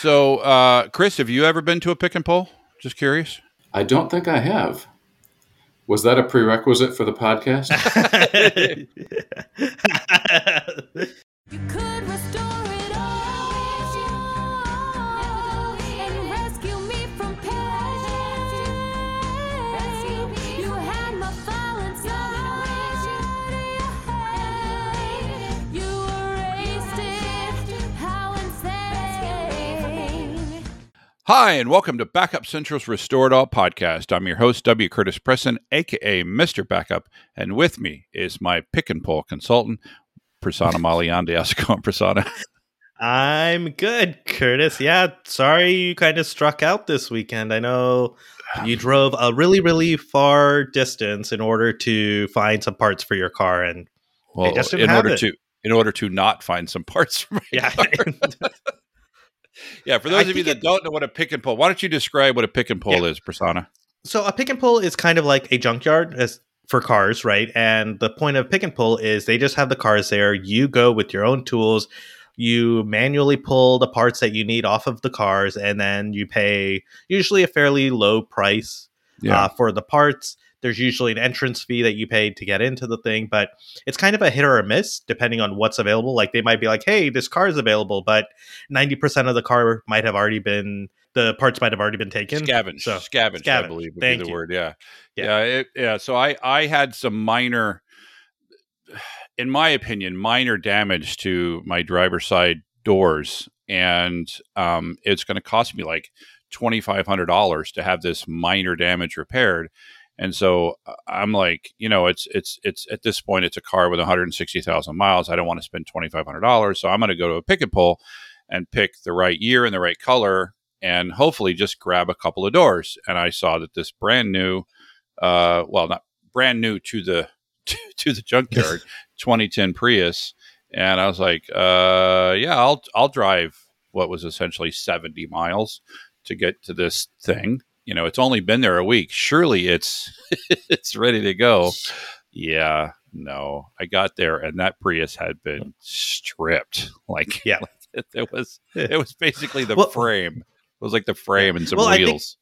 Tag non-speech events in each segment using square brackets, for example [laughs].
So, uh, Chris, have you ever been to a pick and pull? Just curious. I don't think I have. Was that a prerequisite for the podcast? [laughs] [laughs] Hi, and welcome to Backup Central's Restore It All podcast. I'm your host, W. Curtis Preston, aka Mr. Backup, and with me is my pick and pull consultant, Prasanna Malaiyandi. How's it going, Prasanna? [laughs] I'm good, Curtis. Yeah, sorry you kind of struck out this weekend. I know you drove a really, really far distance in order to find some parts for your car, and Well, just in order it. to in order to not find some [laughs] parts for my yeah, car. [laughs] Yeah, for I those of you that don't know what a pick and pull, why don't you describe what a pick and pull Yeah. is, Prasanna? so a pick and pull is kind of like a junkyard as for cars, right? And the point of pick and pull is they just have the cars there. You go with your own tools. You manually pull the parts that you need off of the cars, and then you pay usually a fairly low price uh, for the parts. There's usually an entrance fee that you pay to get into the thing, but it's kind of a hit or a miss depending on what's available. Like they might be like, "Hey, this car is available," but 90% of the car might have already been the parts might have already been taken. scavenge, So, scavenge, I believe would Thank be the you. word. Yeah, Yeah. yeah, it, yeah. So I, I had some minor, in my opinion, minor damage to my driver's side doors, and um, it's going to cost me like twenty five hundred dollars to have this minor damage repaired. And so uh, I'm like, you know, it's it's it's at this point it's a car with 160,000 miles. I don't want to spend twenty five hundred dollars, so I'm going to go to a pick and pull and pick the right year and the right color and hopefully just grab a couple of doors. And I saw that this brand new, uh, well, not brand new to the [laughs] to, to the junkyard, [laughs] 2010 Prius, and I was like, uh, yeah, I'll I'll drive what was essentially 70 miles to get to this thing. You know, it's only been there a week. Surely it's [laughs] it's ready to go. Yeah, no, I got there and that Prius had been stripped. [laughs] Like, Yeah. like [laughs] it, it was it was basically the Well- frame. It was like the frame and some Well, wheels.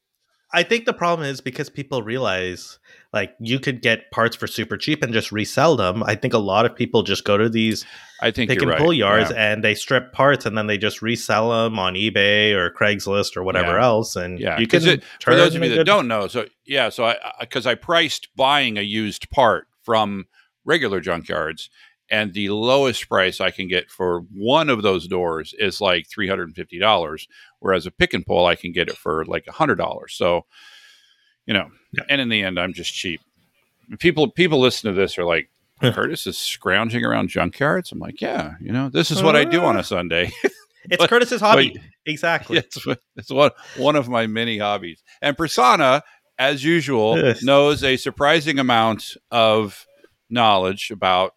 I think the problem is because people realize like you could get parts for super cheap and just resell them. I think a lot of people just go to these I think pick and right. pull yards Yeah. and they strip parts and then they just resell them on eBay or Craigslist or whatever Yeah. else. And Yeah, you can it- for those of you that good- don't know, so yeah, so I because I, priced buying a used part from regular junkyards, and the lowest price I can get for one of those doors is like three hundred and fifty dollars, whereas a pick and pull I can get it for like a hundred dollars. So, you know, Yeah. and in the end, I'm just cheap. People people listen to this are like. Curtis is scrounging around junkyards. I'm like, yeah, you know, this is what I do on a uh. Sunday. [laughs] It's But- Curtis's hobby. exactly. Yeah, it's, it's one one of my many hobbies. And Prasanna, as usual, Yes. knows a surprising amount of knowledge about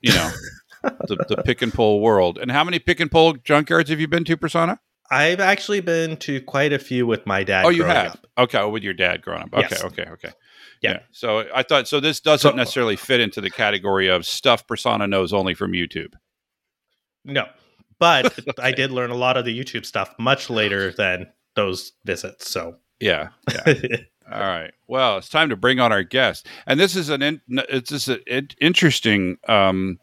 you know [laughs] the, the pick and pull world. And how many pick and pull junkyards have you been to, Prasanna? I've actually been to quite a few with my dad. oh, you have. up. Okay, oh, with your dad growing up. Okay, Yes. okay, okay. Yeah. So I thought so. This doesn't So- necessarily fit into the category of stuff Prasanna knows only from YouTube. No, but [laughs] I did learn a lot of the YouTube stuff much later than those visits. So Yeah. Yeah. [laughs] All right. Well, it's time to bring on our guest, and this is an in, it's just an in, interesting. Um,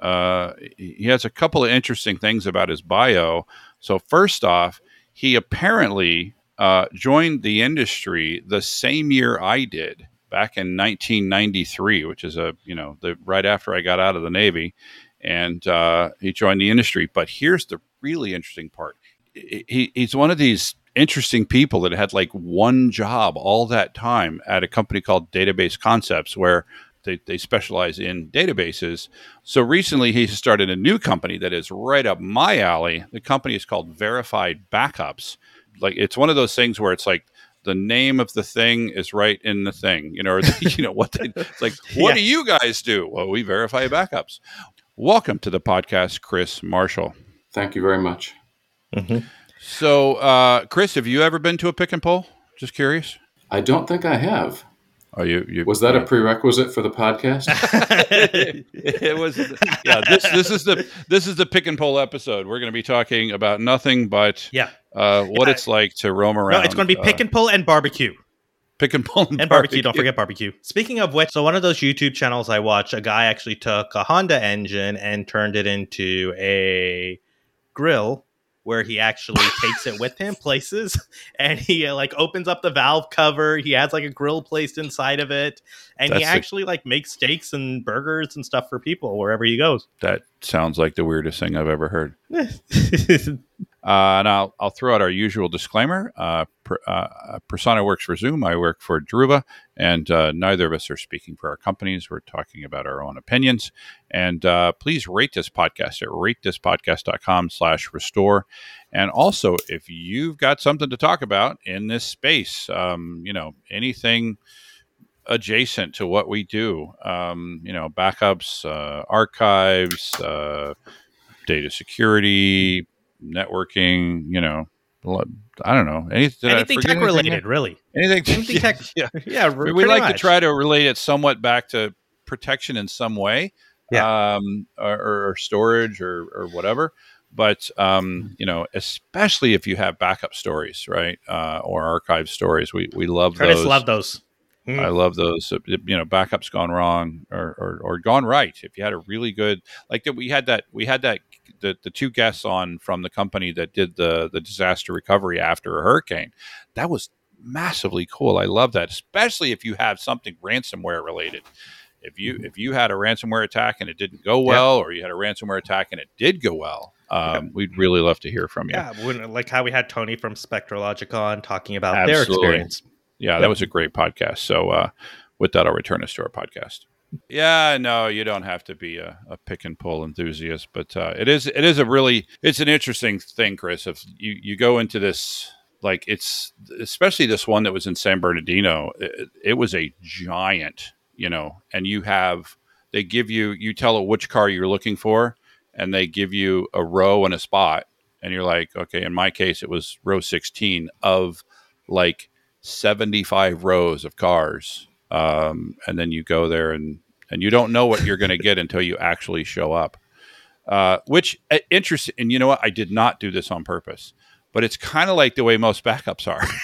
uh, he has a couple of interesting things about his bio. So first off, he apparently uh, joined the industry the same year I did, back in 1993, which is a you know the right after I got out of the Navy, and uh, he joined the industry. But here's the really interesting part: he, he's one of these interesting people that had like one job all that time at a company called Database Concepts, where they, they specialize in databases. So recently, he started a new company that is right up my alley. The company is called Verified Backups. Like it's one of those things where it's like the name of the thing is right in the thing, you know, or [laughs] you know what they it's like. What Yeah. do you guys do? Well, we verify backups. Welcome to the podcast, Chris Marshall. Thank you very much. Mhm. So, uh, Chris, have you ever been to a pick and pull? Just curious. I don't think I have. Oh, you, you Was that a prerequisite for the podcast? [laughs] [laughs] it was yeah this this is the this is the pick and pull episode we're going to be talking about nothing but yeah. uh, what Yeah. it's like to roam around No, it's going to be uh, pick and pull and barbecue. pick and pull and, and barbecue. Don't forget barbecue. Speaking of which, so one of those YouTube channels I watch, a guy actually took a Honda engine and turned it into a grill where he actually takes it with him places [laughs] and he uh, like opens up the valve cover. He has like a grill placed inside of it and he That's the- actually like makes steaks and burgers and stuff for people wherever he goes. That sounds like the weirdest thing i've ever heard. [laughs] Uh, and I'll, I'll throw out our usual disclaimer. Uh, per, uh, Prasanna works for Zoom. I work for Druva, and uh, neither of us are speaking for our companies. We're talking about our own opinions. And uh, please rate this podcast at ratethispodcast.com slash restore. And also, if you've got something to talk about in this space, um, you know, anything adjacent to what we do, um, you know, backups, uh, archives, uh, data security, networking, you know, I don't know. Any, anything tech anything related really? Anything, anything yeah, tech [laughs] Yeah. yeah We, like to try to relate it somewhat back to protection in some way, Yeah. um, or, or storage or, or whatever. But um, you know, especially if you have backup stories, right, uh, or archive stories, we we love Curtis those. love those Mm. I love those. You know, backups gone wrong or, or, or gone right. If you had a really good, like that, we had that, we had that, the, the two guests on from the company that did the the disaster recovery after a hurricane. That was massively cool. I love that, especially if you have something ransomware related. If you if you had a ransomware attack and it didn't go well, or you had a ransomware attack and it did go well, um, we'd really love to hear from you. Yeah, like how we had Tony from Spectra Logic on talking about Absolutely. their experience. Yeah, that was a great podcast. So uh, with that, I'll return us to our podcast. Yeah, no, you don't have to be a, a pick and pull enthusiast, but uh, it is it is a really it's an interesting thing, Chris. If you you go into this like it's especially this one that was in San Bernardino, it, it was a giant, you know, and you have they give you you tell it which car you're looking for, and they give you a row and a spot, and you're like, okay, in my case, it was row 16 of like 75 rows of cars um, and then you go there and and you don't know what you're going to get until you actually show up. Uh, which uh, interesting and you know what? I did not do this on purpose but it's kind of like the way most backups are. [laughs]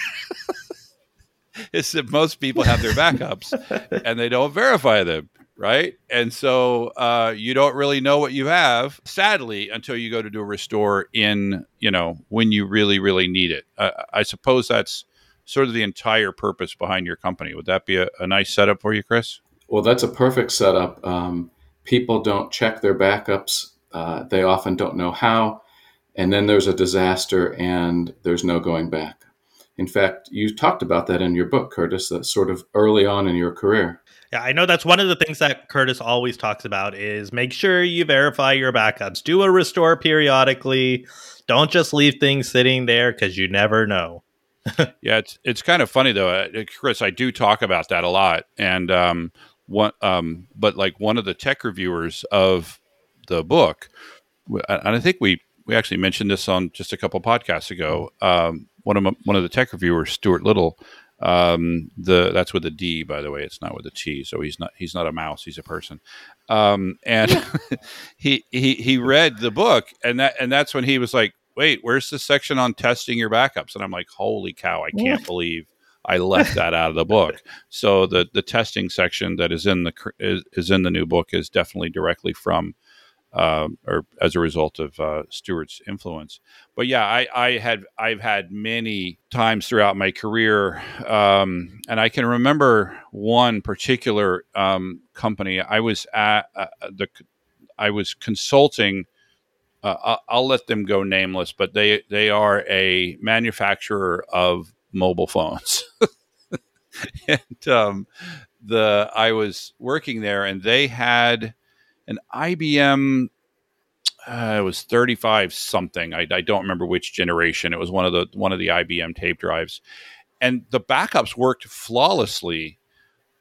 It's that most people have their backups [laughs] and they don't verify them right? And so uh, you don't really know what you have sadly until you go to do a restore in you know when you really really need it. Uh, i suppose that's sort of the entire purpose behind your company. Would that be a, a nice setup for you chris Well, that's a perfect setup. Um, people don't check their backups. Uh, they often don't know how. And then there's a disaster and there's no going back. In fact, you talked about that in your book, Curtis, that sort of early on in your career. Yeah, I know that's one of the things that Curtis always talks about is make sure you verify your backups. Do a restore periodically. Don't just leave things sitting there because you never know. [laughs] Yeah, it's it's kind of funny though, uh, Chris. I do talk about that a lot, and um, one um, but like one of the tech reviewers of the book, and I think we we actually mentioned this on just a couple podcasts ago. Um, one of my, one of the tech reviewers, Stuart Liddle, um, the that's with a D, by the way. It's not with a T, so he's not he's not a mouse. He's a person. Um, and [laughs] he he he read the book, and that and that's when he was like, "Wait, where's the section on testing your backups?" And I'm like, "Holy cow! I can't believe." I left that out of the book. So the the testing section that is in the is, is in the new book is definitely directly from um, or as a result of uh, Stuart's influence. But yeah, I, I had I've had many times throughout my career, um, and I can remember one particular um, company I was at uh, the I was consulting. Uh, I'll, I'll let them go nameless, but they they are a manufacturer of mobile phones. [laughs] and um, the I was working there, and they had an IBM. Uh, it was 35 something. I, I don't remember which generation. It was one of the one of the IBM tape drives, and the backups worked flawlessly.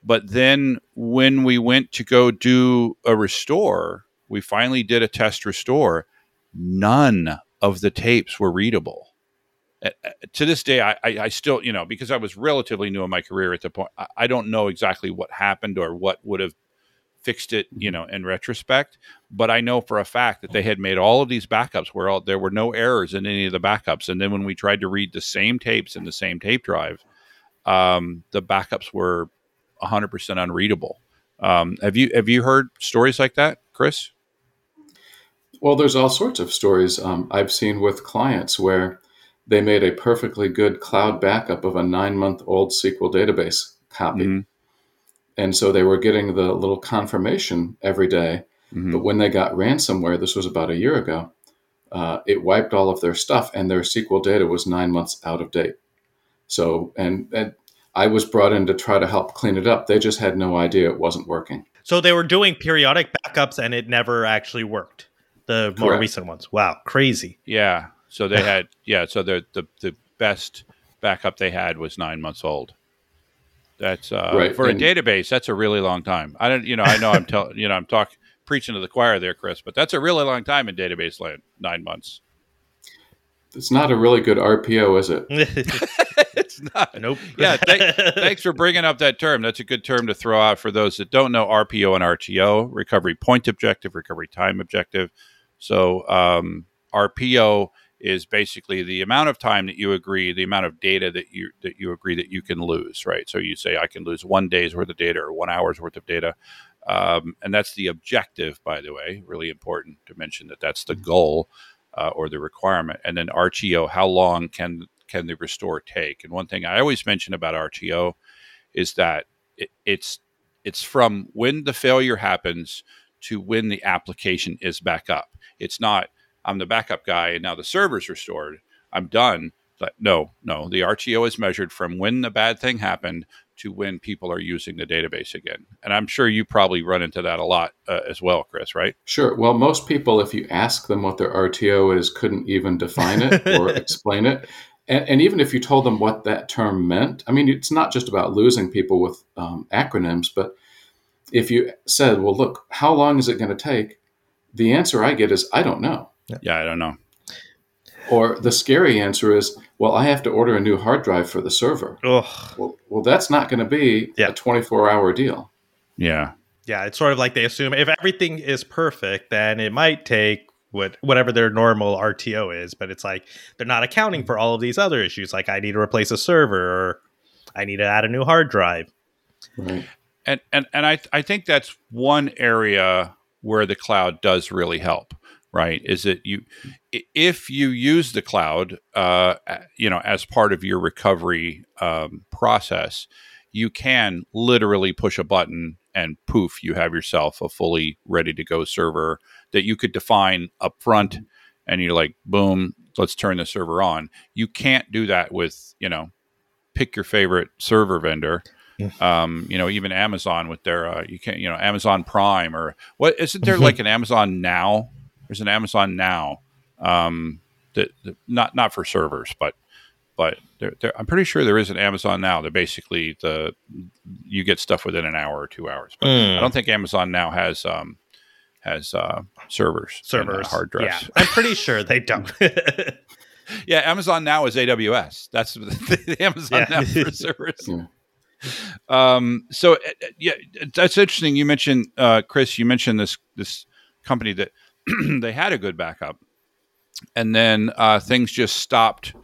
But then when we went to go do a restore, we finally did a test restore. None of the tapes were readable uh, to this day, I, I, I still, you know, because I was relatively new in my career at the point, I, I don't know exactly what happened or what would have fixed it, you know, in retrospect. But I know for a fact that they had made all of these backups where all, there were no errors in any of the backups. And then when we tried to read the same tapes in the same tape drive, um, the backups were 100% unreadable. Um, have you have you heard stories like that, Chris? Well, there's all sorts of stories um, I've seen with clients where they made a perfectly good cloud backup of a nine month old SQL database copy. Mhm. And so they were getting the little confirmation every day. Mhm. But when they got ransomware, this was about a year ago, uh, it wiped all of their stuff and their SQL data was nine months out of date. So, and, and I was brought in to try to help clean it up. They just had no idea it wasn't working. So they were doing periodic backups and it never actually worked. The more Correct. recent ones. Wow, crazy. Yeah. So they [laughs] had yeah. So the the the best backup they had was nine months old. That's uh, Right, for a database. That's a really long time. I don't. You know. I know. I'm telling. You know. I'm talking preaching to the choir there, Chris. But that's a really long time in database land. Nine months. It's not a really good RPO, is it? [laughs] it's not. nope. [laughs] Yeah. Thank, thanks for bringing up that term. That's a good term to throw out for those that don't know RPO and RTO: recovery point objective, recovery time objective. So um, RPO is basically the amount of time that you agree, the amount of data that you that you agree that you can lose, right? So you say I can lose one day's worth of data or one hour's worth of data, um, and that's the objective. By the way, really important to mention that that's the goal uh, or the requirement. And then RTO, how long can can the restore take? And one thing I always mention about RTO is that it, it's it's from when the failure happens to when the application is back up. It's not I'm the backup guy and now the server's restored. I'm done. But no, no, the RTO is measured from when the bad thing happened to when people are using the database again. And I'm sure you probably run into that a lot uh, as well, Chris, right? Sure. Well, most people, if you ask them what their RTO is, couldn't even define it or [laughs] explain it. And, and even if you told them what that term meant, I mean, it's not just about losing people with um, acronyms, but if you said, well, look, how long is it going to take? The answer I get is, I don't know. Yeah, I don't know. Or the scary answer is, well, I have to order a new hard drive for the server. Ugh. Well, well that's not going to be Yeah. a 24 hour deal. Yeah. Yeah, it's sort of like they assume if everything is perfect, then it might take what whatever their normal RTO is, but it's like they're not accounting for all of these other issues. Like I need to replace a server or I need to add a new hard drive. Right. and and and I I think that's one area where the cloud does really help. Right? Is that you if you use the cloud, uh, you know, as part of your recovery um, process, you can literally push a button and poof, you have yourself a fully ready to go server that you could define up front, and you're like, boom, let's turn the server on. You can't do that with you know, pick your favorite server vendor um, you know, even Amazon with their, uh, you can't, you know, Amazon Prime or what isn't there like an Amazon Now? There's an Amazon Now, um, that, that not not for servers, but but there, there, I'm pretty sure there is an Amazon Now that basically the you get stuff within an hour or two hours. But I don't think Amazon Now has um, has uh, servers, and, uh, Servers. hard drives. Yeah, I'm pretty sure they don't. [laughs] Yeah, Amazon Now is AWS. That's [laughs] the Amazon Yeah. Now for servers. Yeah. Um, so uh, uh, yeah, that's interesting. You mentioned uh, Chris. You mentioned this this company that [clears throat] they had a good backup, and then uh, things just stopped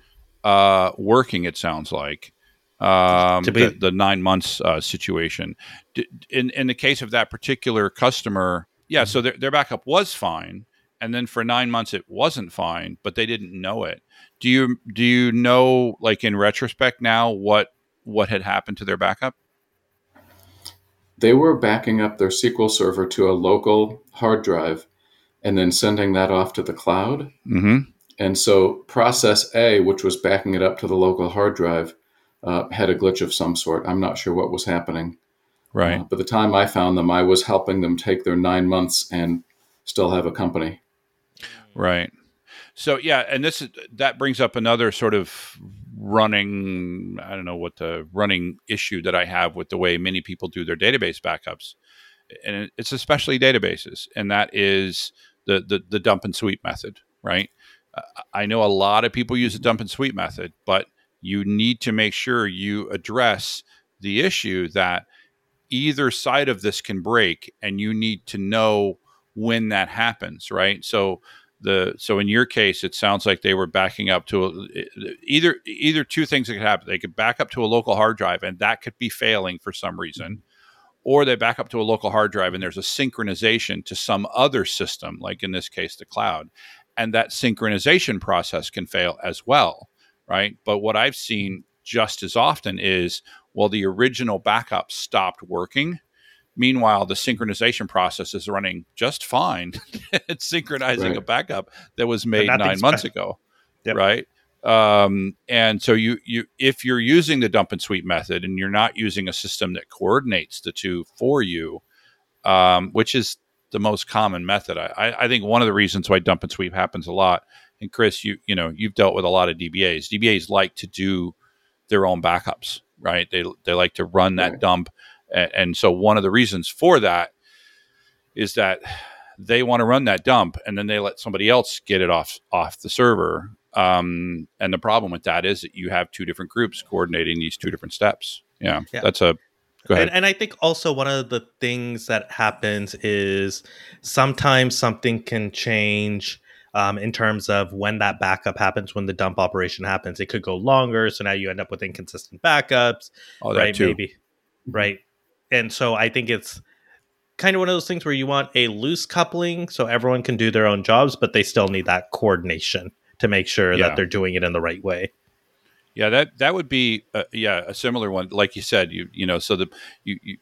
uh, working. It sounds like um, To be- the, the nine months uh, situation. D- in in the case of that particular customer, yeah. So their their backup was fine, and then for nine months it wasn't fine, but they didn't know it. Do you do you know like in retrospect now what what had happened to their backup? They were backing up their SQL server to a local hard drive and then sending that off to the cloud. Mm-hmm. And so process A, which was backing it up to the local hard drive, uh, had a glitch of some sort. I'm not sure what was happening. Right. Uh, by the time I found them, I was helping them take their nine months and still have a company. Right. So yeah, and this is, that brings up another sort of running I don't know what the running issue that I have with the way many people do their database backups. And it's especially databases and that is the the, the dump and sweep method, right? I know a lot of people use the dump and sweep method, but you need to make sure you address the issue that either side of this can break and you need to know when that happens, right? So the so in your case it sounds like they were backing up to a, either either two things that could happen. They could back up to a local hard drive and that could be failing for some reason. Or they back up to a local hard drive and there's a synchronization to some other system, like in this case, the cloud. And that synchronization process can fail as well, right? But what I've seen just as often is well, the original backup stopped working. Meanwhile, the synchronization process is running just fine. [laughs] it's synchronizing Right. a backup that was made nine months ba- ago, Yep. right? Um, and so you you if you're using the dump and sweep method and you're not using a system that coordinates the two for you, um, which is the most common method. I, I- think one of the reasons why dump and sweep happens a lot. And Chris, you you know you've dealt with a lot of DBAs. DBAs like to do their own backups, right? They they like to run that Right. dump, and, and so one of the reasons for that is that they want to run that dump, and then they let somebody else get it off off the server. Um, and the problem with that is that you have two different groups coordinating these two different steps. Yeah, Yeah. that's a go ahead. And, and I think also one of the things that happens is sometimes something can change um, in terms of when that backup happens, when the dump operation happens. It could go longer, so now you end up with inconsistent backups, oh, that right? too. Maybe, right? And so I think it's kind of one of those things where you want a loose coupling so everyone can do their own jobs, but they still need that coordination to make sure Yeah. that they're doing it in the right way. Yeah, that that would be uh, yeah a similar one. Like you said, you you know, so the you, you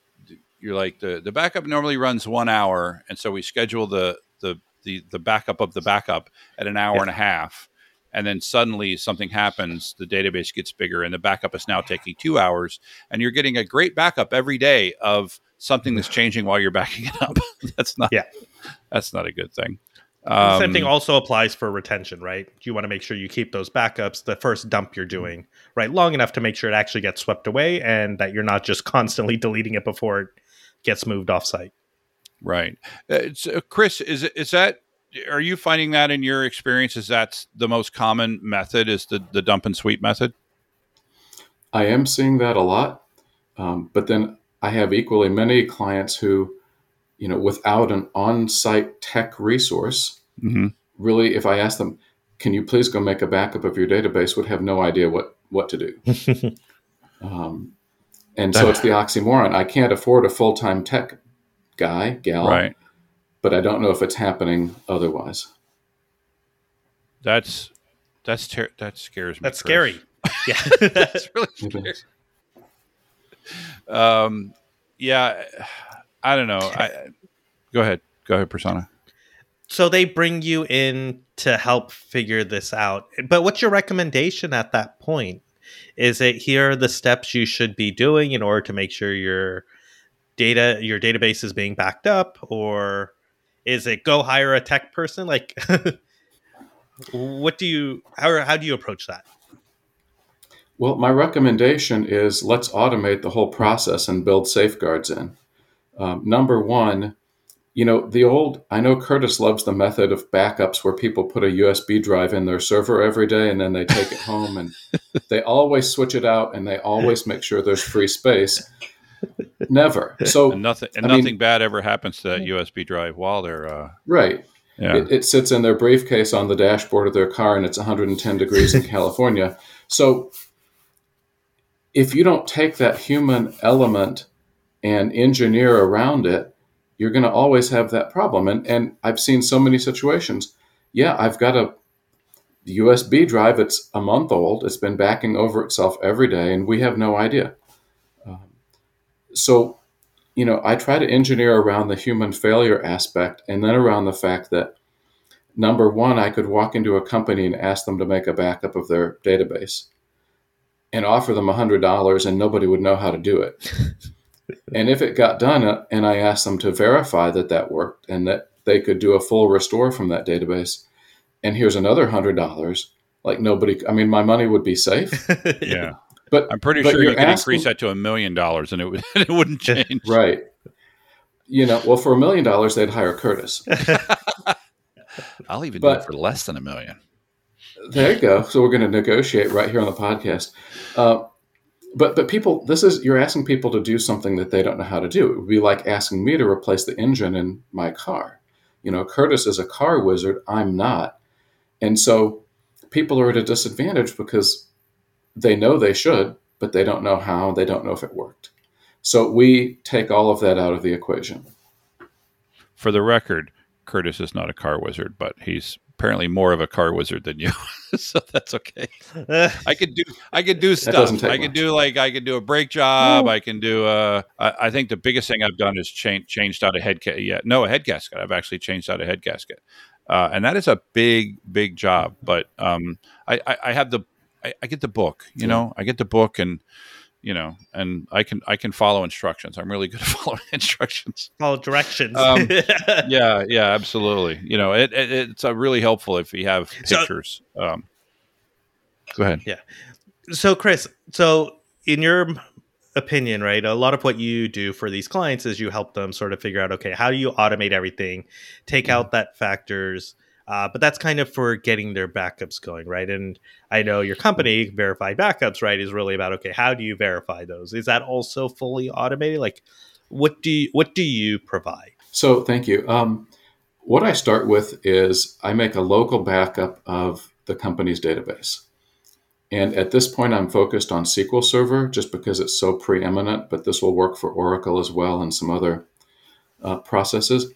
you're like the the backup normally runs one hour, and so we schedule the the the the backup of the backup at an hour Yeah. and a half, and then suddenly something happens, the database gets bigger, and the backup is now taking two hours, and you're getting a great backup every day of something that's changing while you're [laughs] backing it up. that's not Yeah. that's not a good thing. The Same thing Um, also applies for retention, right? You want to make sure you keep those backups, the first dump you're doing, right, long enough to make sure it actually gets swept away and that you're not just [laughs] constantly deleting it before it gets moved offsite. Right. Uh, it's, uh, Chris, is it- is that are you finding that in your experience is that's the most common method is the the dump and sweep method? I am seeing that a lot, um, but then I have equally many clients who, you know, without an on-site tech resource, Mm-hmm. really, if I ask them, "Can you please go make a backup of your database?" would have no idea what what to do. [laughs] Um, and so it's the oxymoron. I can't afford a full-time tech guy, gal, Right. but I don't know if it's happening otherwise. That's that's ter- that scares me. That's Chris. scary. [laughs] Yeah. [laughs] That's really scary. Um, yeah, I don't know. I, go ahead. Go ahead, Prasanna. so they bring you in to help figure this out. But what's your recommendation at that point? Is it here are the steps you should be doing in order to make sure your data your database is being backed up or is it go hire a tech person like [laughs] what do you how how do you approach that? Well, my recommendation is let's automate the whole process and build safeguards in. Um, number one, you know, the old, I know Curtis loves the method of backups where people put a USB drive in their server every day and then they take it home and [laughs] they always switch it out and they always make sure there's free space. Never. [laughs] So, And nothing and I mean- nothing bad ever happens to that USB drive while they're uh, right. yeah. It, it sits in their briefcase on the dashboard of their car and it's 110 degrees in [laughs] California. So if you don't take that human element and engineer around it, you're going to always have that problem. And, and I've seen so many situations. Yeah, I've got a USB drive. It's a month old. It's been backing over itself every day, and we have no idea. Um, so, you know, I try to engineer around the human failure aspect and then around the fact that number one, I could walk into a company and ask them to make a backup of their database and offer them $100 and nobody would know how to do it. [laughs] and if it got done uh, and I asked them to verify that that worked and that they could do a full restore from that database, and here's another $100, like nobody, I mean, my money would be safe. [laughs] yeah. But I'm pretty but sure you you're could asking- increase that to a million dollars and it would [laughs] it wouldn't [laughs] change. Right. You know, well, for a million dollars, they'd hire Curtis. I'll even do it for less than a million. There you go. So we're going to negotiate right here on the podcast. Uh, but but people, this is you're asking people to do something that they don't know how to do. It would be like asking me to replace the engine in my car. You know, Curtis is a car wizard. I'm not, and so people are at a disadvantage because they know they should, but they don't know how. They don't know if it worked. So we take all of that out of the equation. For the record, Curtis is not a car wizard, but he's apparently more of a car wizard than you, [laughs] so that's okay. [laughs] I could do I could do stuff. doesn't I could do like I could do a brake job. I can do uh I, I think the biggest thing I've done is change changed out a head ca- yeah no a head gasket. I've actually changed out a head gasket, uh, and that is a big big job. But um I I, I have the I, I get the book. You Yeah. know I get the book and. You know, and I can I can follow instructions. I'm really [laughs] good at following [laughs] instructions Follow directions. Um, [laughs] yeah yeah absolutely you know it, it it's uh, really helpful if you have So- pictures um go ahead Yeah. so chris so in your opinion right a lot of what you do for these clients is you help them sort of figure out okay how do you automate everything take out that factors uh, but that's kind of for getting their backups going right and i know your company verified backups right is really about okay how do you verify those is that also fully automated like what do you what do you provide So thank you. Um, what I start with is I make a local backup of the company's database. And at this point, I'm focused on SQL Server just because it's so preeminent, but this will work for Oracle as well and some other uh, processes.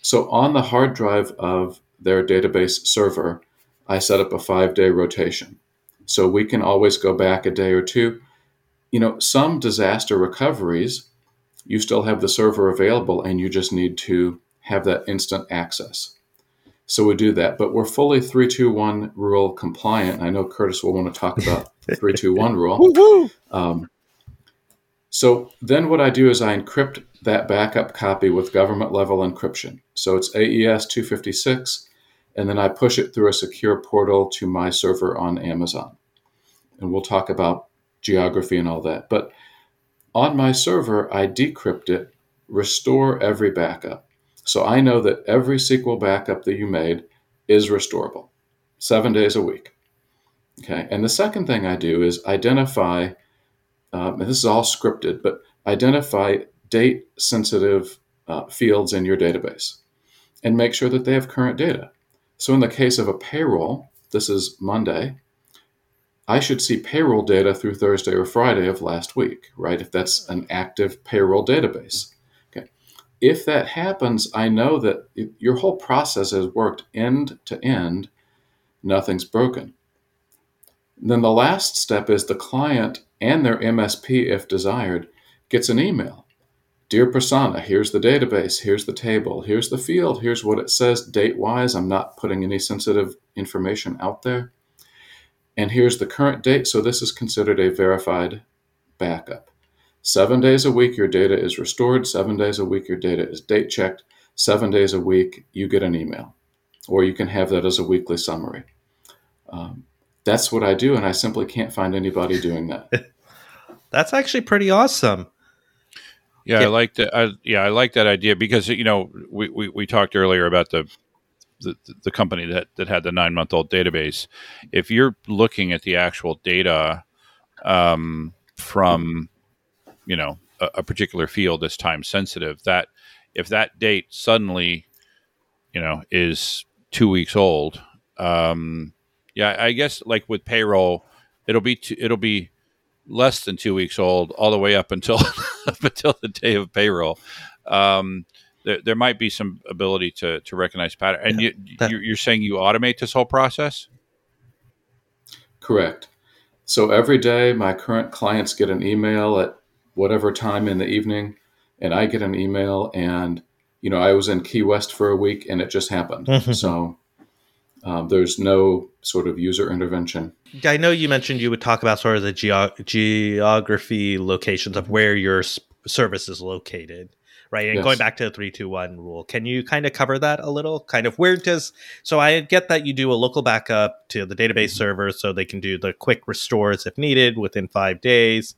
So on the hard drive of their database server, I set up a five day rotation. So we can always go back a day or two. You know, some disaster recoveries, you still have the server available and you just need to have that instant access. So we do that, but we're fully 321 rule compliant. I know Curtis will want to talk about [laughs] 321 rule. Um, so then what I do is I encrypt that backup copy with government level encryption. So it's AES 256, and then I push it through a secure portal to my server on Amazon. And we'll talk about geography and all that. But on my server, I decrypt it, restore every backup. So I know that every SQL backup that you made is restorable seven days a week. Okay. And the second thing I do is identify, um, and this is all scripted, but identify date sensitive uh, fields in your database and make sure that they have current data. So in the case of a payroll, this is Monday. I should see payroll data through Thursday or Friday of last week, right? If that's an active payroll database. Okay. If that happens, I know that your whole process has worked end to end, nothing's broken. Then the last step is the client and their MSP, if desired, gets an email. Dear Prasanna, here's the database, here's the table, here's the field, here's what it says date wise. I'm not putting any sensitive information out there. And here's the current date, so this is considered a verified backup. Seven days a week, your data is restored. Seven days a week, your data is date checked. Seven days a week, you get an email, or you can have that as a weekly summary. Um, that's what I do, and I simply can't find anybody doing that. [laughs] that's actually pretty awesome yeah, Yeah. i like that I, yeah i like that idea because you know we, we, we talked earlier about the the, the company that, that had the nine month old database if you're looking at the actual data um, from you know a, a particular field that's time sensitive that if that date suddenly you know is two weeks old um, yeah i guess like with payroll it'll be it'll be less than two weeks old all the way up until [laughs] up until the day of payroll um, there, there might be some ability to to recognize pattern and you, that- you're, you're saying you automate this whole process Correct. So every day, my current clients get an email at whatever time in the evening, and I get an email. And, you know, I was in Key West for a week and it just happened. Mhm. so um, there's no sort of user intervention. I know you mentioned you would talk about sort of the geo- geography locations of where your service is located, right? And Yes. going back to the three two one rule, can you kind of cover that a little? Kind of where does so I get that you do a local backup to the database server so they can do the quick restores if needed within five days,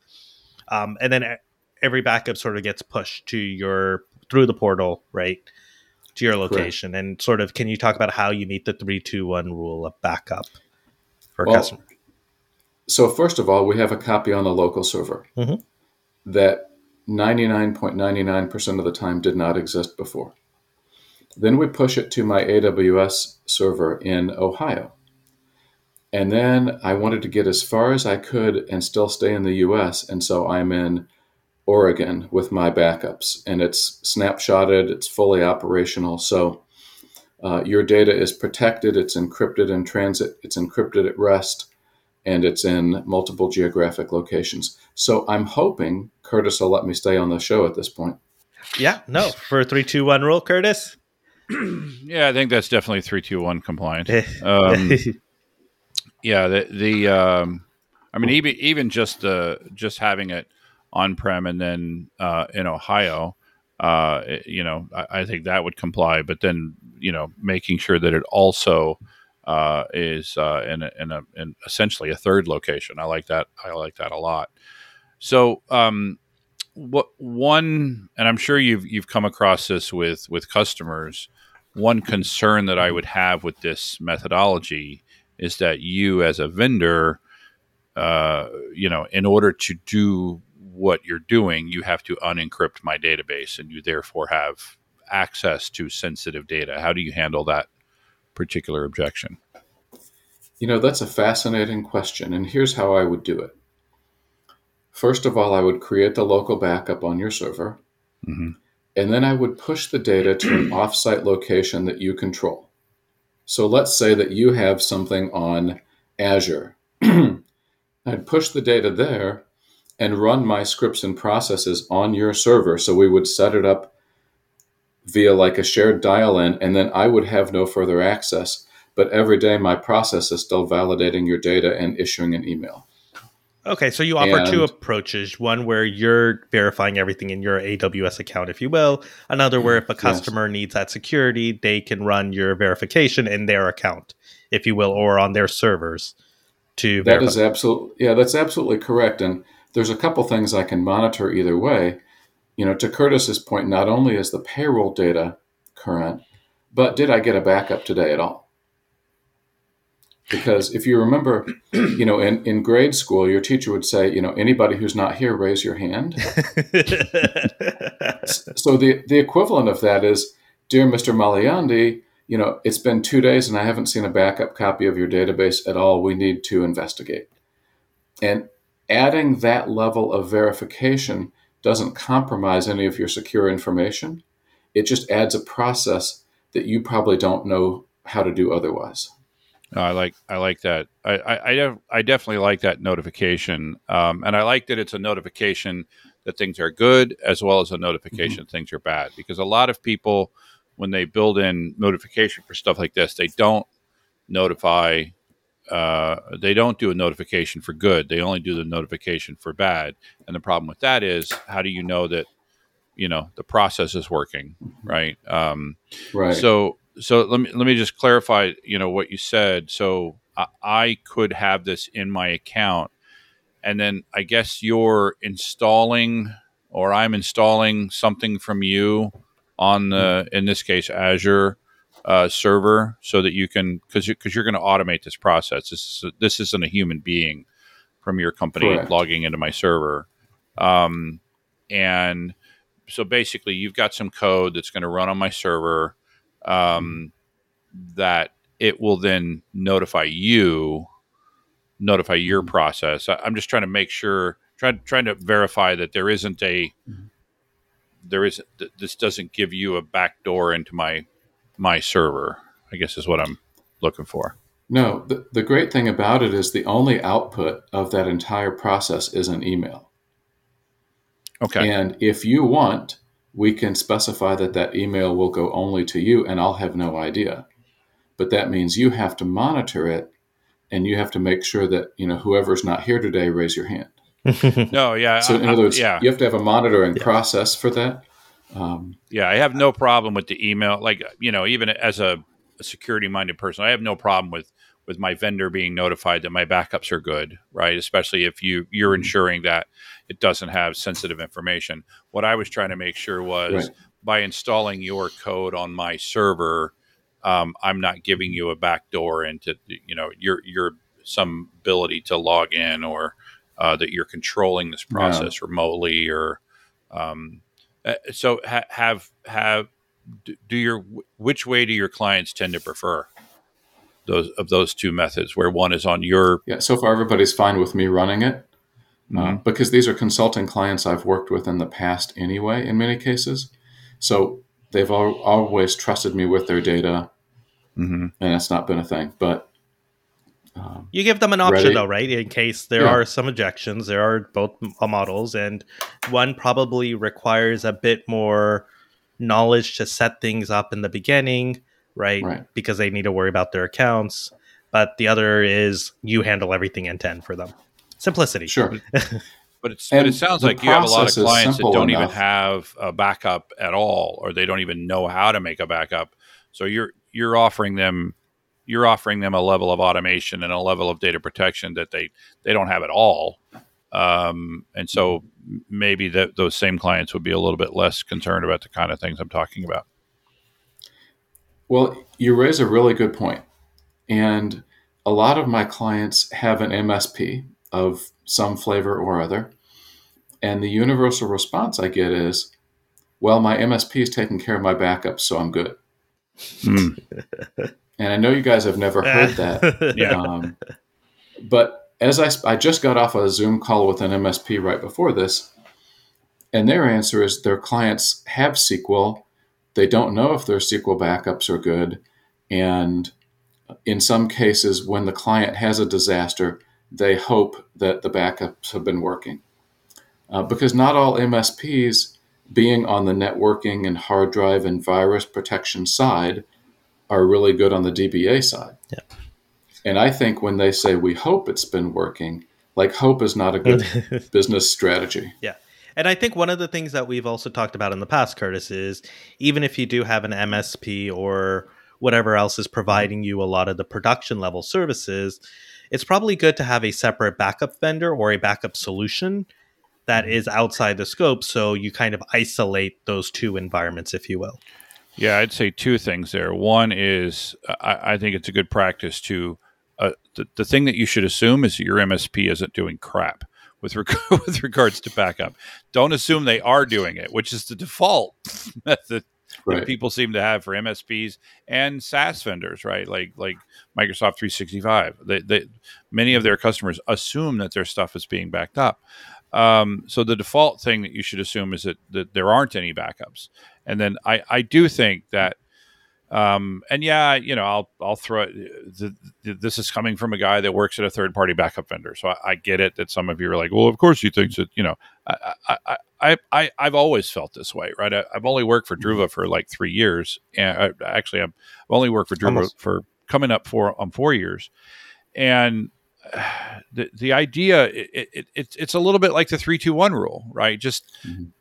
um, and then every backup sort of gets pushed to your through the portal, right? To your location, and sort of, can you talk about how you meet the three two one rule of backup? for a customer? So first of all, we have a copy on the local server Mhm. that 99.99% of the time did not exist before. Then we push it to my AWS server in Ohio. And then I wanted to get as far as I could and still stay in the US. And so I'm in Oregon with my backups. And it's snapshotted, it's fully operational. So uh, your data is protected, it's encrypted in transit, it's encrypted at rest, and it's in multiple geographic locations. So I'm hoping Curtis will let me stay on the show at this point. Yeah, no. For a three, two, one rule, Curtis. [clears throat] Yeah, I think that's definitely three two one compliant. [laughs] Um, [laughs] yeah, the the um, I mean even even just the just having it on prem and then uh, in Ohio, uh, you know, I, I think that would comply. But then you know, making sure that it also uh, is uh, in a, in a in essentially a third location. I like that. I like that a lot. So. Um, what one and i'm sure you've you've come across this with with customers one concern that i would have with this methodology is that you as a vendor uh, you know in order to do what you're doing you have to unencrypt my database and you therefore have access to sensitive data how do you handle that particular objection You know, that's a fascinating question, and here's how I would do it. First of all, I would create the local backup on your server, Mhm. and then I would push the data to an offsite location that you control. So let's say that you have something on Azure. [clears throat] I'd push the data there and run my scripts and processes on your server. So we would set it up via like a shared dial in, and then I would have no further access. But every day, my process is still validating your data and issuing an email. Okay, so you offer two approaches. One where you're verifying everything in your AWS account, if you will. Another where mm-hmm. if a customer needs that security, they can run your verification in their account, if you will, or on their servers to That verify. is absolutely yeah, that's absolutely correct. And there's a couple things I can monitor either way. You know, to Curtis's point, not only is the payroll data current, but did I get a backup today at all? Because if you remember, you know, in, in grade school, your teacher would say, you know, anybody who's not here, raise your hand. [laughs] So the the equivalent of that is, dear Mr. Malaiyandi, you know, it's been two days and I haven't seen a backup copy of your database at all. We need to investigate. And adding that level of verification doesn't compromise any of your secure information. It just adds a process that you probably don't know how to do otherwise. No, I like I like that. I I, I, def- I definitely like that notification, um, and I like that it's a notification that things are good as well as a notification that things are bad. Because a lot of people, when they build in notification for stuff like this, they don't notify. Uh, they don't do a notification for good. They only do the notification for bad. And the problem with that is, how do you know that you know the process is working, right? Um, Right. so so let me let me just clarify, you know, what you said. So I, I could have this in my account, and then I guess you're installing, or I'm installing something from you on the, in this case, Azure uh, server, so that you can because because you're going to automate this process. This is this isn't a human being from your company Correct. logging into my server, um, and so basically you've got some code that's going to run on my server um, that it will then notify you notify your process I, i'm just trying to make sure trying trying to verify that there isn't a there is th- this doesn't give you a backdoor into my my server i guess is what i'm looking for No, the, the great thing about it is the only output of that entire process is an email. okay And if you want, we can specify that that email will go only to you, and I'll have no idea. But that means you have to monitor it, and you have to make sure that you know whoever's not here today, raise your hand. [laughs] no yeah So in I- I- other words, yeah you have to have a monitoring process for that. Um, Yeah, I have no problem with the email. Like you know, even as a, a security-minded person, I have no problem with with my vendor being notified that my backups are good, right? Especially if you you're ensuring that it doesn't have sensitive information. What I was trying to make sure was Right. by installing your code on my server, um, I'm not giving you a backdoor into you know you're you're some ability to log in or uh, that you're controlling this process remotely or um, uh, so ha- have have do your which way do your clients tend to prefer those of those two methods where one is on your Yeah, so far everybody's fine with me running it uh, Mhm. because these are consulting clients I've worked with in the past anyway, in many cases. So they've al- always trusted me with their data, Mhm. and it's not been a thing. But um, You give them an option Ready? though, right? In case there Yeah. are some objections, there are both uh, models, and one probably requires a bit more knowledge to set things up in the beginning, right? Right. Because they need to worry about their accounts. But the other is you handle everything end to end for them. Simplicity. sure, [laughs] But it's but it sounds like you have a lot of clients that don't even have a backup at all, or they don't even know how to make a backup. So you're you're offering them you're offering them a level of automation and a level of data protection that they they don't have at all. Um, and so maybe that those same clients would be a little bit less concerned about the kind of things I'm talking about. Well, you raise a really good point. And a lot of my clients have an MSP of some flavor or other. And the universal response I get is, well, my MSP is taking care of my backups, so I'm good. Hmm. [laughs] And I know you guys have never heard that. [laughs] Yeah. Um, but as I, I just got off a Zoom call with an MSP right before this, and their answer is their clients have SQL. They don't know if their SQL backups are good. And in some cases, when the client has a disaster, they hope that the backups have been working. Uh, because not all MSPs, being on the networking and hard drive and virus protection side, are really good on the DBA side. Yeah. And I think when they say we hope it's been working, like hope is not a good [laughs] business strategy. Yeah. And I think one of the things that we've also talked about in the past, Curtis, is even if you do have an MSP or whatever else is providing you a lot of the production level services, it's probably good to have a separate backup vendor or a backup solution that is outside the scope. So you kind of isolate those two environments, if you will. Yeah, I'd say two things there. One is I, I think it's a good practice to uh, the, the thing that you should assume is that your MSP isn't doing crap with reg- [laughs] with regards to backup. Don't assume they are doing it, which is the default [laughs] method that Right. people seem to have for MSPs and SaaS vendors, right? Like like Microsoft 365. They, they many of their customers assume that their stuff is being backed up. Um, so the default thing that you should assume is that, that there aren't any backups. And then I, I do think that um, and yeah, you know, I'll I'll throw it. The, the, this is coming from a guy that works at a third party backup vendor, so I, I get it that some of you are like, well, of course he thinks that you know. I I I, I I've always felt this way, right? I, I've only worked for Druva for like three years, and I, actually, I've only worked for Druva Almost. for coming up for on four years, and uh, [sighs] the the idea it, it, it's it's a little bit like the three two one rule, right? Just Mhm.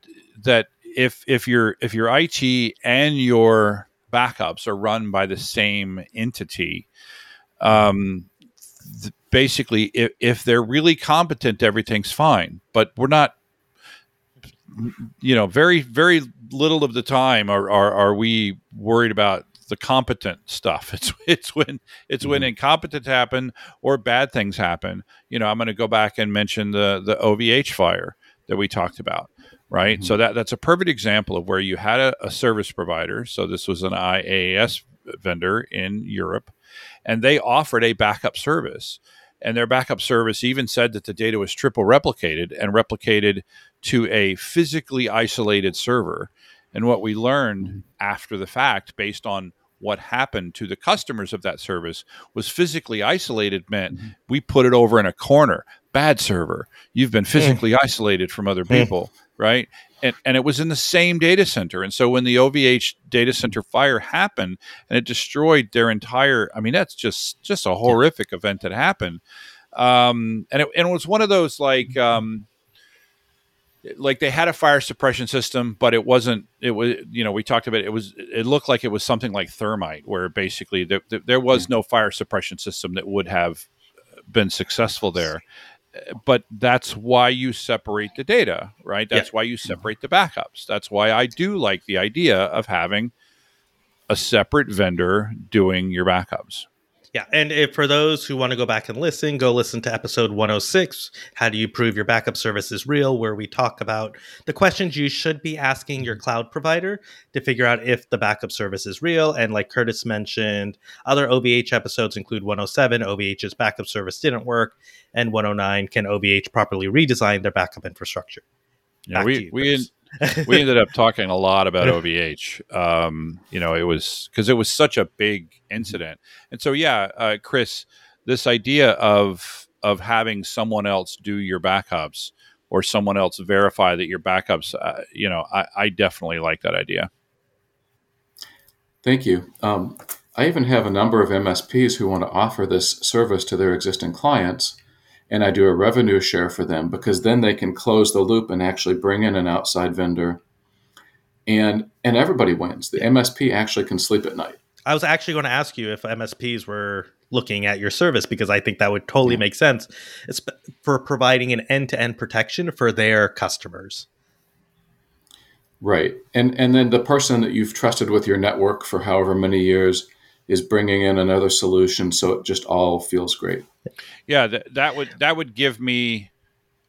that if if your if your IT and your backups are run by the same entity, um, th- basically, if, if they're really competent, everything's fine. But we're not, you know, very very little of the time are are, are we worried about the competent stuff. [laughs] It's it's when it's when incompetent happen or bad things happen. You know, I'm going to go back and mention the the OVH fire that we talked about right? Mhm. So that that's a perfect example of where you had a, a service provider. So this was an IaaS vendor in Europe, and they offered a backup service. And their backup service even said that the data was triple replicated and replicated to a physically isolated server. And what we learned after the fact, based on what happened to the customers of that service, was physically isolated meant Mhm. we put it over in a corner. Bad server. You've been physically isolated from other people, right? And, and it was in the same data center. And so when the OVH data center fire happened and it destroyed their entire, I mean, that's just just a horrific event that happened. Um, and it, and it was one of those like um, like they had a fire suppression system, but it wasn't. It was you know we talked about it, it was it looked like it was something like thermite, where basically there, there, there was hmm. no fire suppression system that would have uh, been successful there. Uh, but that's why you separate the data, right? That's why you separate the backups. That's why I do like the idea of having a separate vendor doing your backups. Yeah, and if, for those who want to go back and listen, go listen to episode 106. How do you prove your backup service is real? Where we talk about the questions you should be asking your cloud provider to figure out if the backup service is real. And like Curtis mentioned, other OVH episodes include 107, OVH's backup service didn't work, and 109, can OVH properly redesign their backup infrastructure? Yeah, Back we you, we. We [laughs] ended up talking a lot about OVH. Um, you know, it was because it was such a big incident, and so yeah, uh, Chris, this idea of of having someone else do your backups or someone else verify that your backups, uh, you know, I, I definitely like that idea. Thank you. Um, I even have a number of MSPs who want to offer this service to their existing clients, and I do a revenue share for them because then they can close the loop and actually bring in an outside vendor, and and everybody wins. The MSP actually can sleep at night. I was actually going to ask you if MSPs were looking at your service because I think that would totally Yeah. make sense it's for providing an end to end protection for their customers. Right. And and then the person that you've trusted with your network for however many years is bringing in another solution so it just all feels great. Yeah, that, that would that would give me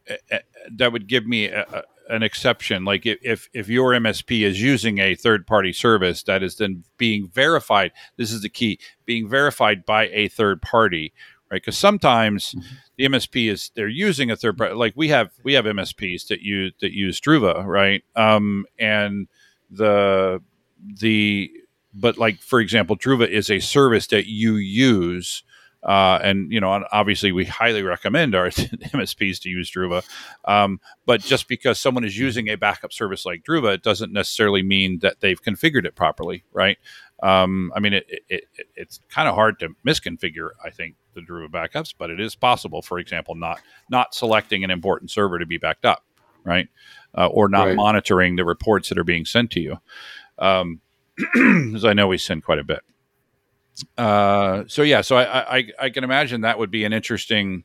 uh, uh, that would give me a, a, an exception. Like if, if if your MSP is using a third party service that is then being verified, this is the key: being verified by a third party, right? Because sometimes the MSP is they're using a third party. Like we have we have MSPs that use that use Druva, right? Um, and the the but like for example, Druva is a service that you use. Uh, and you know, obviously, we highly recommend our [laughs] MSPs to use Druva. Um, but just because someone is using a backup service like Druva, it doesn't necessarily mean that they've configured it properly, right? Um, I mean, it, it, it, it's kind of hard to misconfigure, I think, the Druva backups, but it is possible. For example, not not selecting an important server to be backed up, right, uh, or not Right. monitoring the reports that are being sent to you. Um, [clears throat] as I know we send quite a bit. Uh, so yeah, so I, I I can imagine that would be an interesting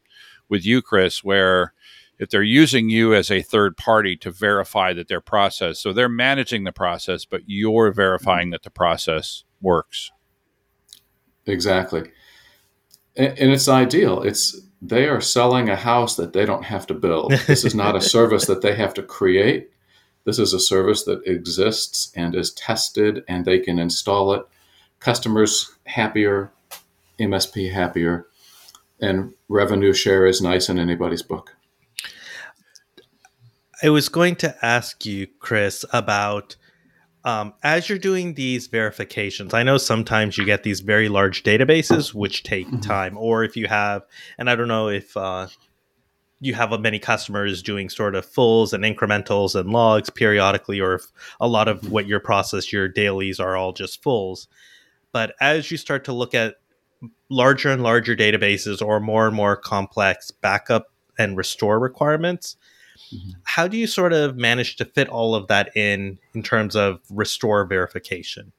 with you, Chris, where if they're using you as a third party to verify that their process, so they're managing the process, but you're verifying that the process works. Exactly. And, and it's ideal. It's they are selling a house that they don't have to build. This is not a [laughs] service that they have to create. This is a service that exists and is tested and they can install it. Customers happier, MSP happier, and revenue share is nice in anybody's book. I was going to ask you, Chris, about um, as you're doing these verifications. I know sometimes you get these very large databases which take Mhm. time, or if you have, and I don't know if uh, you have many customers doing sort of fulls and incrementals and logs periodically, or if a lot of what your process, your dailies, are all just fulls. But as you start to look at larger and larger databases or more and more complex backup and restore requirements, Mhm. how do you sort of manage to fit all of that in in terms of restore verification?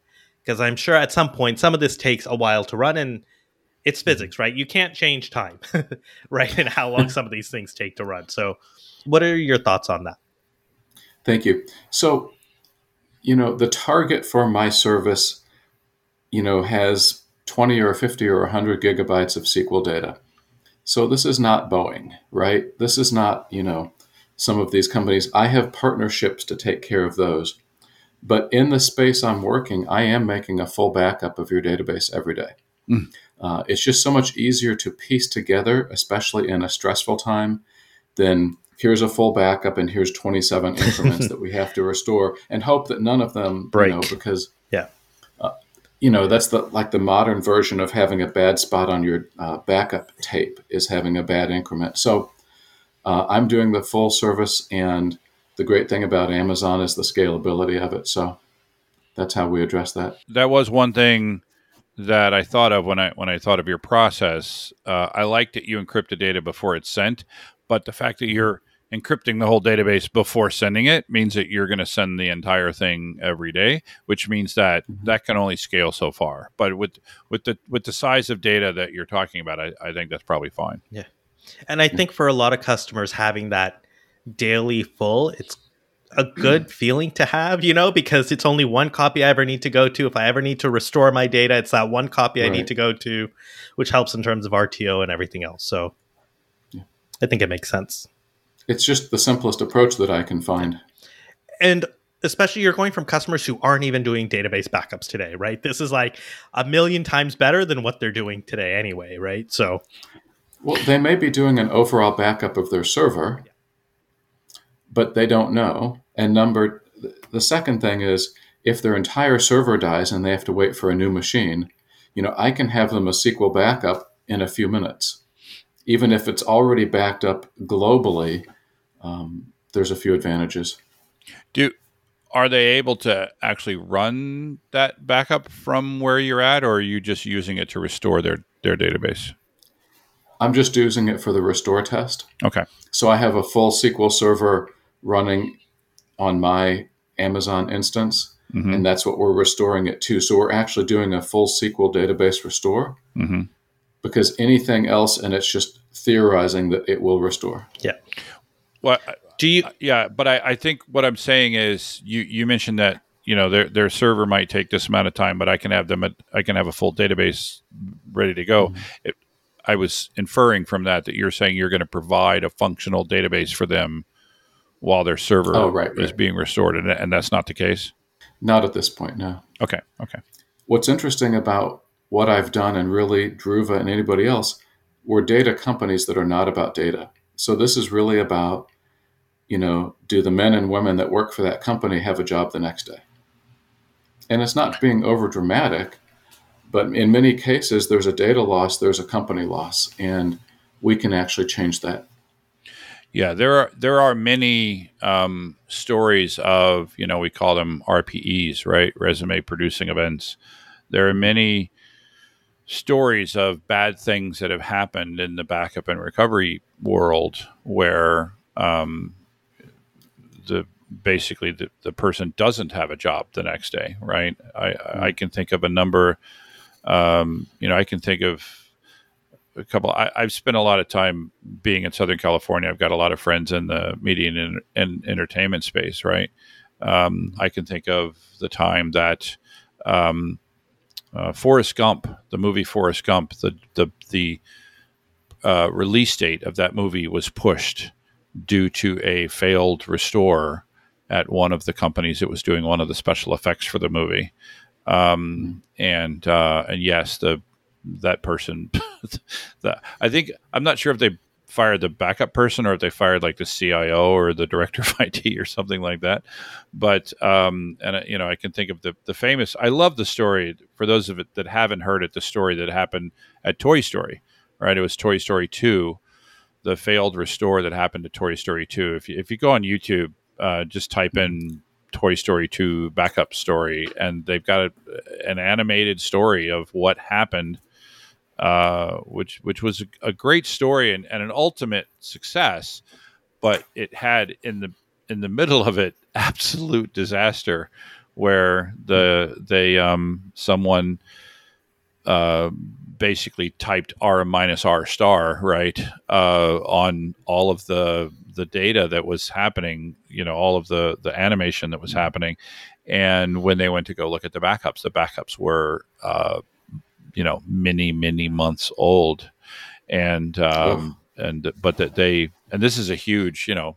Because I'm sure at some point some of this takes a while to run and it's physics, right? You can't change time, [laughs] right? And how long [laughs] some of these things take to run. So, what are your thoughts on that? Thank you. So, you know, the target for my service, you know, has 20 or 50 or 100 gigabytes of SQL data. So this is not Boeing, right? This is not, you know, some of these companies. I have partnerships to take care of those. But in the space I'm working, I am making a full backup of your database every day. Mm. Uh, it's just so much easier to piece together, especially in a stressful time, than here's a full backup and here's 27 [laughs] increments that we have to restore and hope that none of them Break. you know because Yeah. You know that's the like the modern version of having a bad spot on your uh, backup tape is having a bad increment. So uh, i'm doing the full service and the great thing about amazon is the scalability of it. So that's how we address that. That was one thing that I thought of when I when I thought of your process. Uh, I like that you encrypt the data before it's sent, but the fact that you're encrypting the whole database before sending it means that you're going to send the entire thing every day, which means that Mhm. that can only scale so far. But with with the with the size of data that you're talking about, I, I think that's probably fine. Yeah and I think for a lot of customers, having that daily full, it's a good [clears throat] feeling to have, you know, because it's only one copy I ever need to go to. If I ever need to restore my data, it's that one copy I need to go to, which helps in terms of RTO and everything else. So Yeah. I think it makes sense. It's just the simplest approach that I can find. And especially you're going from customers who aren't even doing database backups today, right? This is like a million times better than what they're doing today anyway, right? So Well, they may be doing an overall backup of their server, but they don't know. And number, the second thing is if their entire server dies and they have to wait for a new machine, you know, I can have them a SQL backup in a few minutes, even if it's already backed up globally. Um, there's a few advantages. Do are they able to actually run that backup from where you're at, or are you just using it to restore their their database? I'm just using it for the restore test. Okay. So I have a full SQL server running on my Amazon instance, hmm and that's what we're restoring it to. So we're actually doing a full SQL database restore hmm because anything else, and it's just theorizing that it will restore. Well, do you yeah, but I, I think what I'm saying is you you mentioned that you know their their server might take this amount of time, but I can have them at, I can have a full database ready to go. Mm-hmm. It, I was inferring from that that you're saying you're going to provide a functional database for them while their server Oh, right, is right. being restored, and, and that's not the case. Not at this point, no. Okay, okay, What's interesting about what I've done, and really Druva and anybody else, we're data companies that are not about data. So this is really about, you know, do the men and women that work for that company have a job the next day? And it's not being over dramatic, but in many cases, there's a data loss, there's a company loss, and we can actually change that. yeah. There are there are many um, stories of you know we call them RPEs, right? Resume producing events. There are many stories of bad things that have happened in the backup and recovery world where um, the basically the, the person doesn't have a job the next day right? I i can think of a number um, you know i can think of a couple I, i've spent a lot of time being in southern california. I've got a lot of friends in the media and, and entertainment space right? Um, i can think of the time that um, uh, Forrest Gump, the movie Forrest Gump, the the the uh, release date of that movie was pushed due to a failed restore at one of the companies that was doing one of the special effects for the movie. Um, and uh, and yes, the that person, [laughs] the, I think I'm not sure if they fired the backup person or if they fired like the CIO or the director of [laughs] IT or something like that. But um, and you know, I can think of the the famous. I love the story for those of it that haven't heard it. The story that happened at Toy Story, right? It was Toy Story two, the failed restore that happened to Toy Story two. If you if you go on YouTube, uh, just type in Toy Story 2 backup story, and they've got a, an animated story of what happened, uh, which which was a, a great story and, and an ultimate success, but it had in the in the middle of it [laughs] absolute disaster, where the they um someone uh basically typed r minus r star right uh on all of the the data that was happening you know all of the the animation that was happening. And when they went to go look at the backups the backups were uh you know many many months old. And um and but that they and this is a huge you know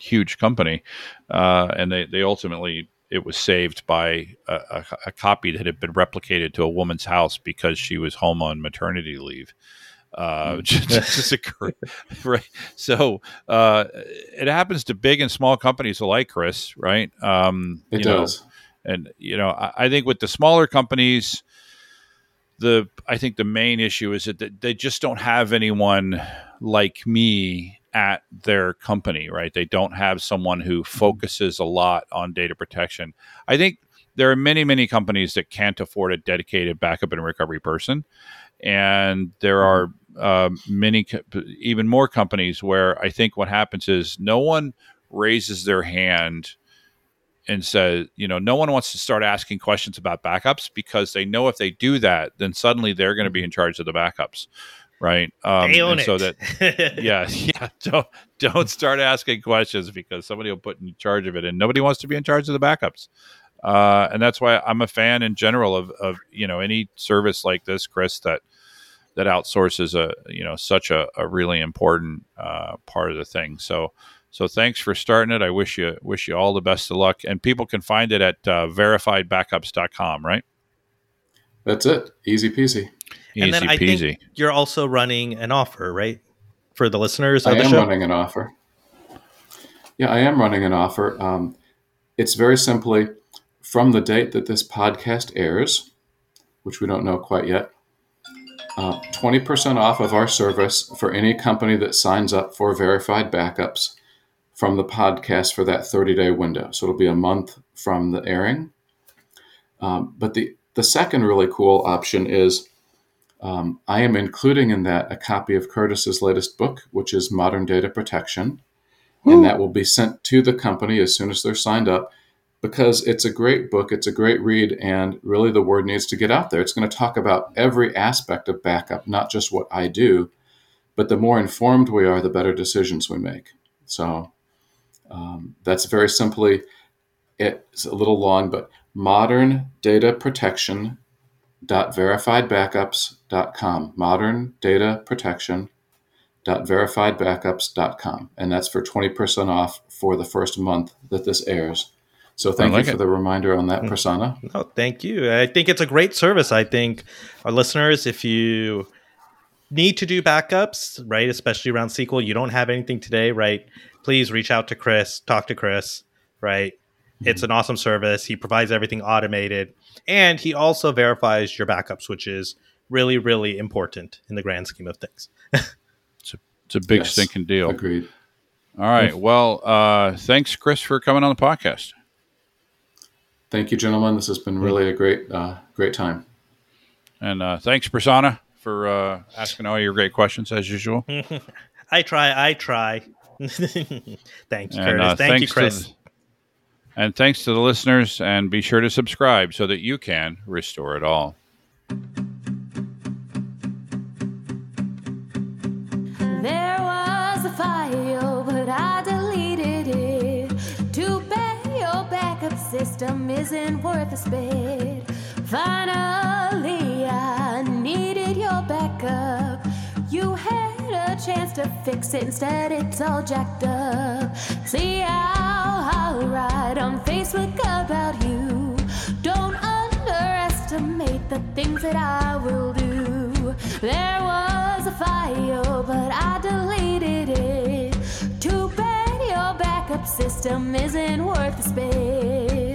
huge company uh and they they ultimately it was saved by a, a, a copy that had been replicated to a woman's house because she was home on maternity leave uh, [laughs] just, just a great, [laughs] right. So uh, it happens to big and small companies alike, Chris. Right? Um, It you know, does. and you know, I, I think with the smaller companies, the I think the main issue is that they just don't have anyone like me at their company. Right? They don't have someone who mm-hmm. focuses a lot on data protection. I think there are many, many companies that can't afford a dedicated backup and recovery person, and there mm-hmm. are uh, many, even more companies where I think what happens is no one raises their hand and says, you know, no one wants to start asking questions about backups because they know if they do that, then suddenly they're going to be mm-hmm. in charge of the backups, right? Um, they own and it. so that [laughs] yeah, [laughs] yeah. Don't don't start asking questions because somebody will put in charge of it, and nobody wants to be in charge of the backups. Uh, and that's why I'm a fan in general of of you know any service like this, Chris, that that outsources a you know such a, a really important uh, part of the thing. So so thanks for starting it. I wish you wish you all the best of luck, and people can find it at uh, verifiedbackups.com, right? That's it. Easy peasy. Easy and then I peasy. think you're also running an offer, right, for the listeners I the am show. running an offer. Yeah, I am running an offer. Um, it's very simply from the date that this podcast airs, which we don't know quite yet, uh, 20% off of our service for any company that signs up for verified backups from the podcast for that 30 day window. So it'll be a month from the airing. Um, but the, the second really cool option is um, I am including in that a copy of Curtis's latest book, which is Modern Data Protection. And that will be sent to the company as soon as they're signed up because it's a great book, it's a great read, and really the word needs to get out there. It's going to talk about every aspect of backup, not just what I do, but the more informed we are, the better decisions we make. So um, that's very simply it's a little long, but modern data protection verifiedbackups.com modern data protection verifiedbackups.com and that's for 20% off for the first month that this airs so thank like you for it. the reminder on that hmm. Prasanna No, thank you. I think it's a great service. I think our listeners, if you need to do backups, right, especially around SQL, you don't have anything today, right? Please reach out to Chris, talk to Chris, right? Mm-hmm. It's an awesome service. He provides everything automated, and he also verifies your backups, which is really, really important in the grand scheme of things. It's a big Yes. stinking deal. agreed All right. Well, uh, thanks, Chris, for coming on the podcast. thank you gentlemen this has been really a great uh, great time And uh, thanks, Prasanna, for uh, asking all your great questions as usual. [laughs] I try, I try. [laughs] Thank you, And, Curtis. uh, Thank you, thanks Chris. the- and thanks to the listeners, and be sure to subscribe so that you can restore it all. File, but I deleted it. Too bad your backup system isn't worth a spit. Finally, I needed your backup. You had a chance to fix it, instead it's all jacked up. See how I write on Facebook about you. Don't underestimate the things that I will do. There was a file, but I deleted it. Too bad your backup system isn't worth the spit.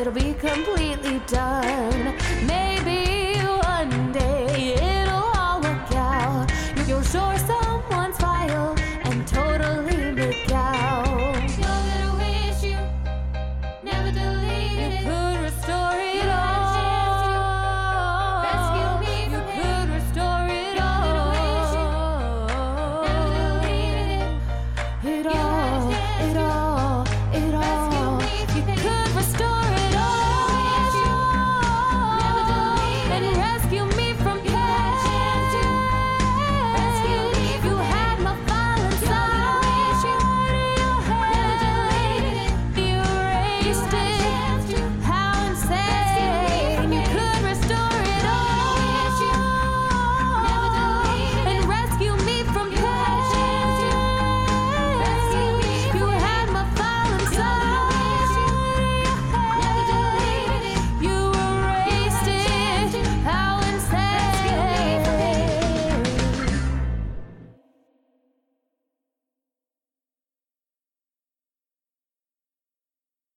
It'll be completely done.